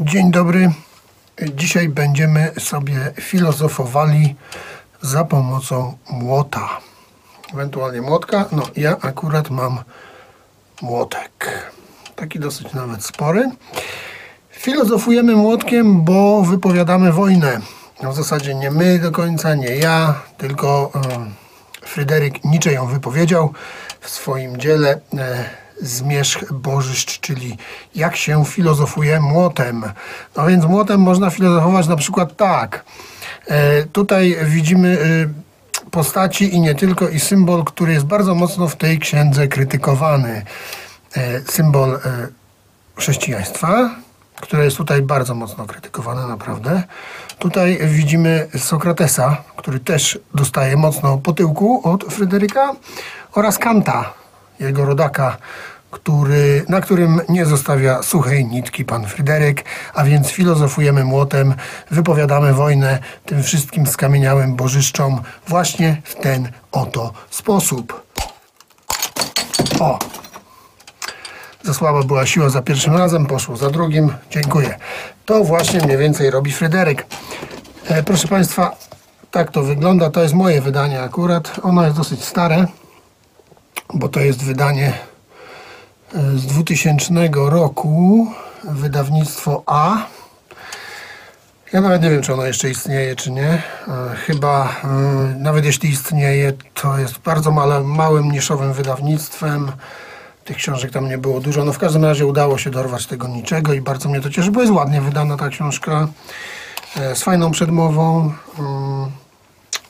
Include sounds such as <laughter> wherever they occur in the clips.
Dzień dobry. Dzisiaj będziemy sobie filozofowali za pomocą młota. Ewentualnie młotka. No, ja akurat mam młotek. Taki dosyć nawet spory. Filozofujemy młotkiem, bo wypowiadamy wojnę. No, w zasadzie nie my do końca, nie ja, tylko Fryderyk Nietzsche ją wypowiedział w swoim dziele e, Zmierzch Bożyszcz, czyli jak się filozofuje młotem. No więc młotem można filozofować na przykład tak. E, tutaj widzimy e, postaci i nie tylko, i symbol, który jest bardzo mocno w tej księdze krytykowany. E, symbol chrześcijaństwa, które jest tutaj bardzo mocno krytykowane, naprawdę. Tutaj widzimy Sokratesa, który też dostaje mocno po tyłku od Fryderyka oraz Kanta, jego rodaka, który, na którym nie zostawia suchej nitki pan Fryderyk, a więc filozofujemy młotem, wypowiadamy wojnę tym wszystkim skamieniałym bożyszczom właśnie w ten oto sposób. O, za słaba była siła za pierwszym razem, poszło za drugim. Dziękuję. To właśnie mniej więcej robi Fryderyk. E, proszę Państwa, tak to wygląda. To jest moje wydanie akurat. Ono jest dosyć stare, bo to jest wydanie e, z 2000 roku. Wydawnictwo A. Ja nawet nie wiem, czy ono jeszcze istnieje, czy nie. E, Chyba, e, nawet jeśli istnieje, to jest bardzo male, małym, niszowym wydawnictwem. Tych książek tam nie było dużo. No w każdym razie udało się dorwać tego niczego i bardzo mnie to cieszy, bo jest ładnie wydana ta książka. e, Z fajną przedmową.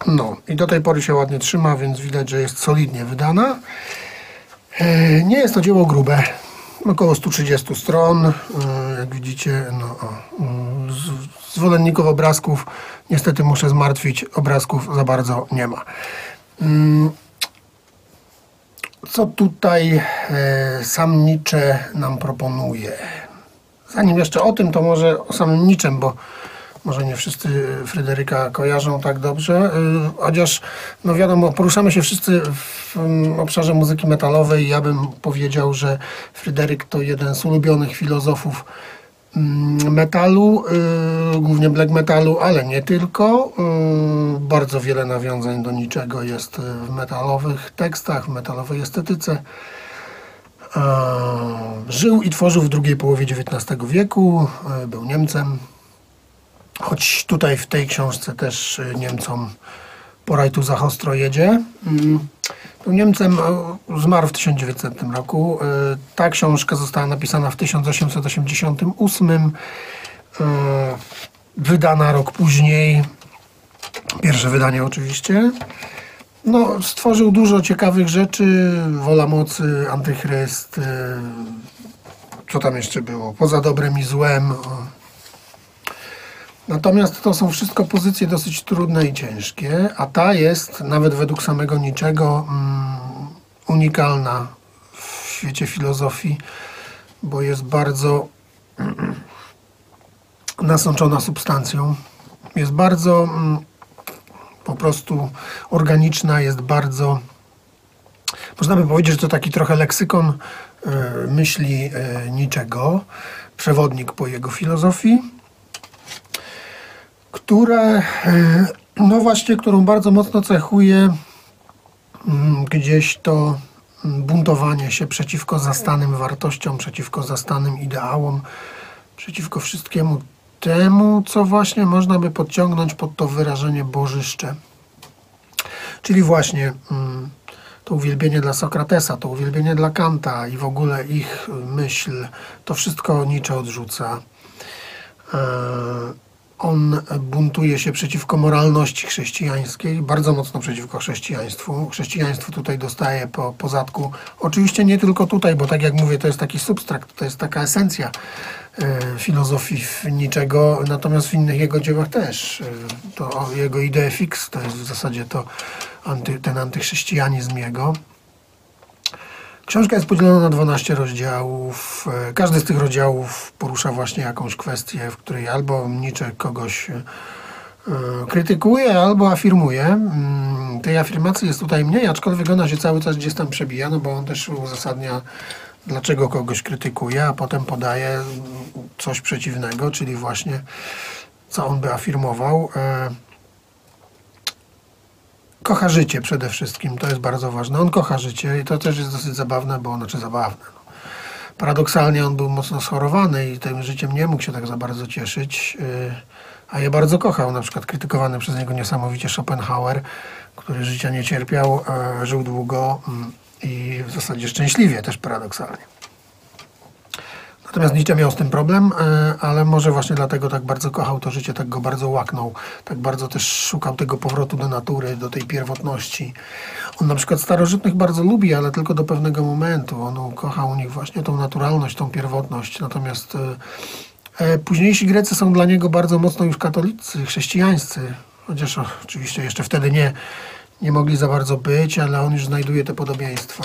No i do tej pory się ładnie trzyma, więc widać, że jest solidnie wydana. E, Nie jest to dzieło grube. Około 130 stron. E, Jak widzicie, no, mm, zwolenników obrazków niestety muszę zmartwić. Obrazków za bardzo nie ma. Mm, Co tutaj e, sam nam proponuje? Zanim jeszcze o tym, to może o samym Niczem, bo może nie wszyscy Fryderyka kojarzą tak dobrze, y, chociaż no wiadomo, poruszamy się wszyscy w mm, obszarze muzyki metalowej. Ja bym powiedział, że Fryderyk to jeden z ulubionych filozofów mm, metalu, y, głównie black metalu, ale nie tylko. Y, Bardzo wiele nawiązań do niczego jest w metalowych tekstach, w metalowej estetyce. Żył i tworzył w drugiej połowie XIX wieku, był Niemcem. Choć tutaj w tej książce też e, Niemcom poraj tu za ostro jedzie. Mm, Niemcem, e, zmarł w 1900 roku. E, Ta książka została napisana w 1888, e, wydana rok później. Pierwsze wydanie oczywiście. No, stworzył dużo ciekawych rzeczy. Wola mocy, antychryst. Co tam jeszcze było? Poza dobrem i złem. Natomiast to są wszystko pozycje dosyć trudne i ciężkie, a ta jest, nawet według samego niczego, mm, unikalna w świecie filozofii, bo jest bardzo <clears throat> nasączona substancją. Jest bardzo mm, po prostu organiczna, jest bardzo. Można by powiedzieć, że to taki trochę leksykon e, myśli e, niczego, przewodnik po jego filozofii które, e, no właśnie, którą bardzo mocno cechuje mm, gdzieś to mm, buntowanie się przeciwko zastanym wartościom, przeciwko zastanym ideałom, przeciwko wszystkiemu temu, co właśnie można by podciągnąć pod to wyrażenie bożyszcze. Czyli właśnie mm, to uwielbienie dla Sokratesa, to uwielbienie dla Kanta i w ogóle ich myśl, to wszystko Nietzsche odrzuca. On buntuje się przeciwko moralności chrześcijańskiej, bardzo mocno przeciwko chrześcijaństwu. Chrześcijaństwo tutaj dostaje po, po. Oczywiście nie tylko tutaj, bo tak jak mówię, to jest taki substrakt, to jest taka esencja e, filozofii niczego, natomiast w innych jego dziełach też. E, To jego idee fix to jest w zasadzie to anty, ten antychrześcijanizm jego. Książka jest podzielona na 12 rozdziałów. E, Każdy z tych rozdziałów porusza właśnie jakąś kwestię, w której albo Nietzsche kogoś e, krytykuje, albo afirmuje. Mm, Tej afirmacji jest tutaj mniej, aczkolwiek ona się cały czas gdzieś tam przebija, no bo on też uzasadnia dlaczego kogoś krytykuje, a potem podaje coś przeciwnego, czyli właśnie co on by afirmował. Kocha życie przede wszystkim, to jest bardzo ważne. On kocha życie i to też jest dosyć zabawne, bo znaczy zabawne. No. Paradoksalnie on był mocno schorowany i tym życiem nie mógł się tak za bardzo cieszyć, e, a je bardzo kochał. Na przykład krytykowany przez niego niesamowicie Schopenhauer, który życia nie cierpiał, e, żył długo mm, i w zasadzie szczęśliwie też paradoksalnie. Natomiast Nietzsche miał z tym problem, e, ale może właśnie dlatego tak bardzo kochał to życie, tak go bardzo łaknął, tak bardzo też szukał tego powrotu do natury, do tej pierwotności. On na przykład starożytnych bardzo lubi, ale tylko do pewnego momentu. On kochał u nich właśnie tą naturalność, tą pierwotność. Natomiast e, e, późniejsi Grecy są dla niego bardzo mocno już katolicy, chrześcijańscy, chociaż oczywiście jeszcze wtedy nie, nie mogli za bardzo być, ale on już znajduje te podobieństwa.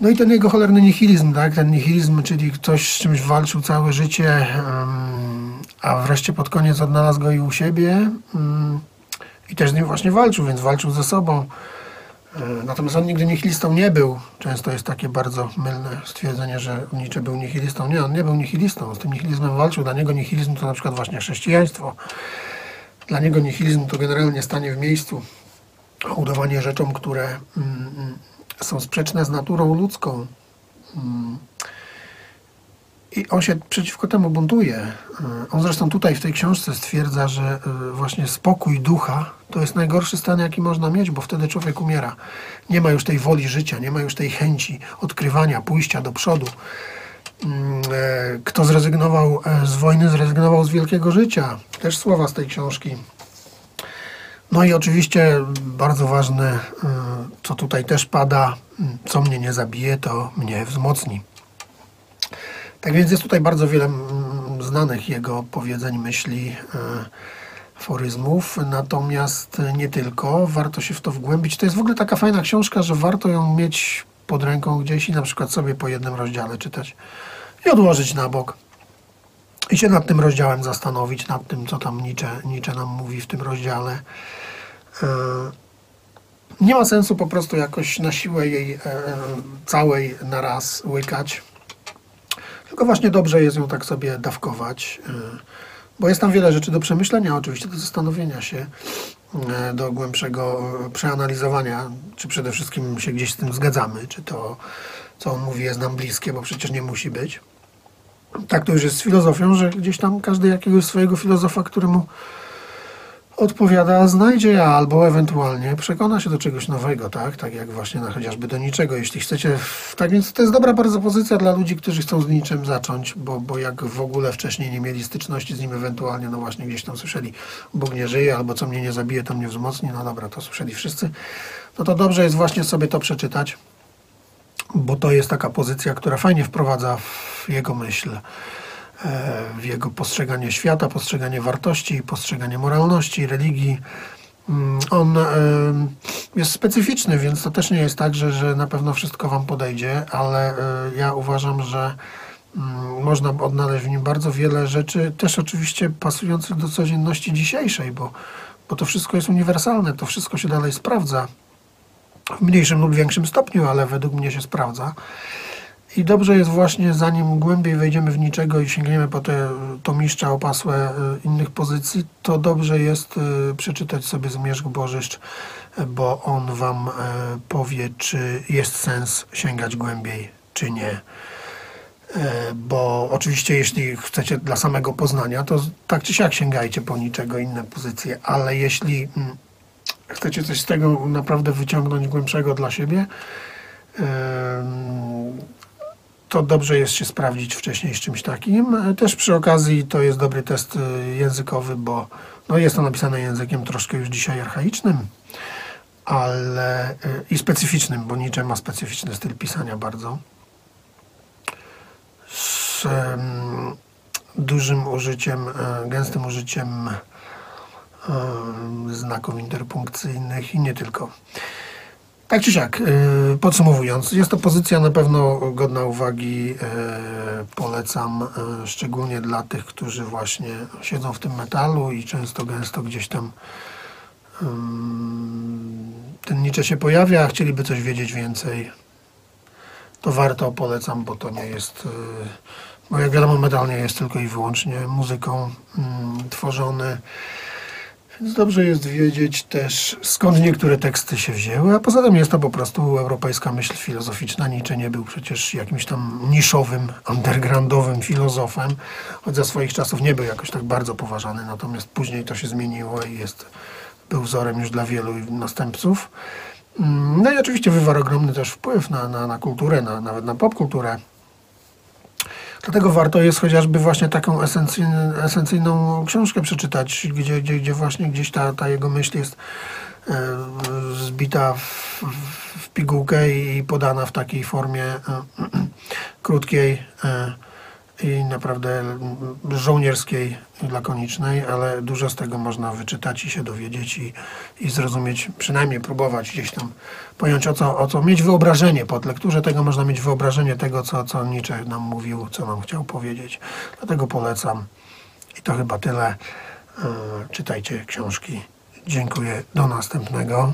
No i ten jego cholerny nihilizm, tak? Ten nihilizm, czyli ktoś z czymś walczył całe życie, a wreszcie pod koniec odnalazł go i u siebie i też z nim właśnie walczył, więc walczył ze sobą. E, natomiast on nigdy nihilistą nie był. Często jest takie bardzo mylne stwierdzenie, że Nietzsche był nihilistą. Nie, on nie był nihilistą. Z tym nihilizmem walczył. Dla niego nihilizm to na przykład właśnie chrześcijaństwo. Dla niego nihilizm to generalnie stanie w miejscu, udawanie rzeczom, które mm, są sprzeczne z naturą ludzką. Mm. I on się przeciwko temu buntuje. E, on zresztą tutaj w tej książce stwierdza, że e, właśnie spokój ducha to jest najgorszy stan, jaki można mieć, bo wtedy człowiek umiera. Nie ma już tej woli życia, nie ma już tej chęci odkrywania, pójścia do przodu. Mm, e, kto zrezygnował z wojny, zrezygnował z wielkiego życia. Też słowa z tej książki. No i oczywiście bardzo ważne, y, co tutaj też pada, y, co mnie nie zabije, to mnie wzmocni. Tak więc jest tutaj bardzo wiele mm, znanych jego powiedzeń, myśli, y, aforyzmów, natomiast nie tylko. Warto się w to wgłębić. To jest w ogóle taka fajna książka, że warto ją mieć pod ręką gdzieś i na przykład sobie po jednym rozdziale czytać i odłożyć na bok. I się nad tym rozdziałem zastanowić, nad tym, co tam Nietzsche, Nietzsche nam mówi w tym rozdziale. E, nie ma sensu po prostu jakoś na siłę jej e, całej na raz łykać. Tylko właśnie dobrze jest ją tak sobie dawkować, e, bo jest tam wiele rzeczy do przemyślenia, oczywiście do zastanowienia się, do głębszego przeanalizowania, czy przede wszystkim się gdzieś z tym zgadzamy, czy to, co on mówi, jest nam bliskie, bo przecież nie musi być. Tak to już jest z filozofią, że gdzieś tam każdy jakiegoś swojego filozofa, któremu odpowiada, znajdzie albo ewentualnie przekona się do czegoś nowego, tak? Tak jak właśnie na chociażby do niczego, jeśli chcecie. Tak więc to jest dobra bardzo pozycja dla ludzi, którzy chcą z niczym zacząć, bo, bo jak w ogóle wcześniej nie mieli styczności z nim ewentualnie, no właśnie gdzieś tam słyszeli, Bóg nie żyje, albo co mnie nie zabije, to mnie wzmocni, no dobra, to słyszeli wszyscy. No to dobrze jest właśnie sobie to przeczytać, bo to jest taka pozycja, która fajnie wprowadza w jego myśl. E, w jego postrzeganie świata, postrzeganie wartości, postrzeganie moralności, religii. Mm, on e, jest specyficzny, więc to też nie jest tak, że, że na pewno wszystko Wam podejdzie, ale e, ja uważam, że mm, można odnaleźć w nim bardzo wiele rzeczy, też oczywiście pasujących do codzienności dzisiejszej, bo, bo to wszystko jest uniwersalne, to wszystko się dalej sprawdza w mniejszym lub większym stopniu, ale według mnie się sprawdza. I dobrze jest właśnie, zanim głębiej wejdziemy w niczego i sięgniemy po te tomiszcza opasłe e, innych pozycji, to dobrze jest e, przeczytać sobie Zmierzch Bożyszcz, bo on Wam e, powie, czy jest sens sięgać głębiej, czy nie. Bo oczywiście, jeśli chcecie dla samego poznania, to tak czy siak sięgajcie po niczego, inne pozycje, ale jeśli mm, chcecie coś z tego naprawdę wyciągnąć głębszego dla siebie, to dobrze jest się sprawdzić wcześniej z czymś takim. Też przy okazji to jest dobry test y, językowy, bo no jest to napisane językiem troszkę już dzisiaj archaicznym, ale y, i specyficznym, bo Nietzsche ma specyficzny styl pisania bardzo. Z dużym użyciem, e, gęstym użyciem znaków interpunkcyjnych i nie tylko. Tak czy siak, y, podsumowując, jest to pozycja na pewno godna uwagi. Y, polecam szczególnie dla tych, którzy właśnie siedzą w tym metalu i często gęsto gdzieś tam ten Nietzsche się pojawia, a chcieliby coś wiedzieć więcej. to warto, polecam, bo to nie jest, bo jak wiadomo metal nie jest tylko i wyłącznie muzyką mm, tworzony. Dobrze jest wiedzieć też, skąd niektóre teksty się wzięły, a poza tym jest to po prostu europejska myśl filozoficzna. Nietzsche nie był przecież jakimś tam niszowym, undergroundowym filozofem, choć za swoich czasów nie był jakoś tak bardzo poważany, natomiast później to się zmieniło i jest, był wzorem już dla wielu następców. Mm, No i oczywiście wywarł ogromny też wpływ na, na, na kulturę, na, nawet na popkulturę. Dlatego warto jest chociażby właśnie taką esencyjn- esencyjną książkę przeczytać, gdzie, gdzie, gdzie właśnie gdzieś ta, ta jego myśl jest e, zbita w, w pigułkę i podana w takiej formie e, krótkiej e, i naprawdę żołnierskiej lakonicznej, ale dużo z tego można wyczytać i się dowiedzieć i, i zrozumieć, przynajmniej próbować gdzieś tam pojąć o co, o co, mieć wyobrażenie po lekturze tego, można mieć wyobrażenie tego, co, co Nietzsche nam mówił, co nam chciał powiedzieć. Dlatego polecam. I to chyba tyle. E, Czytajcie książki. Dziękuję. Do następnego.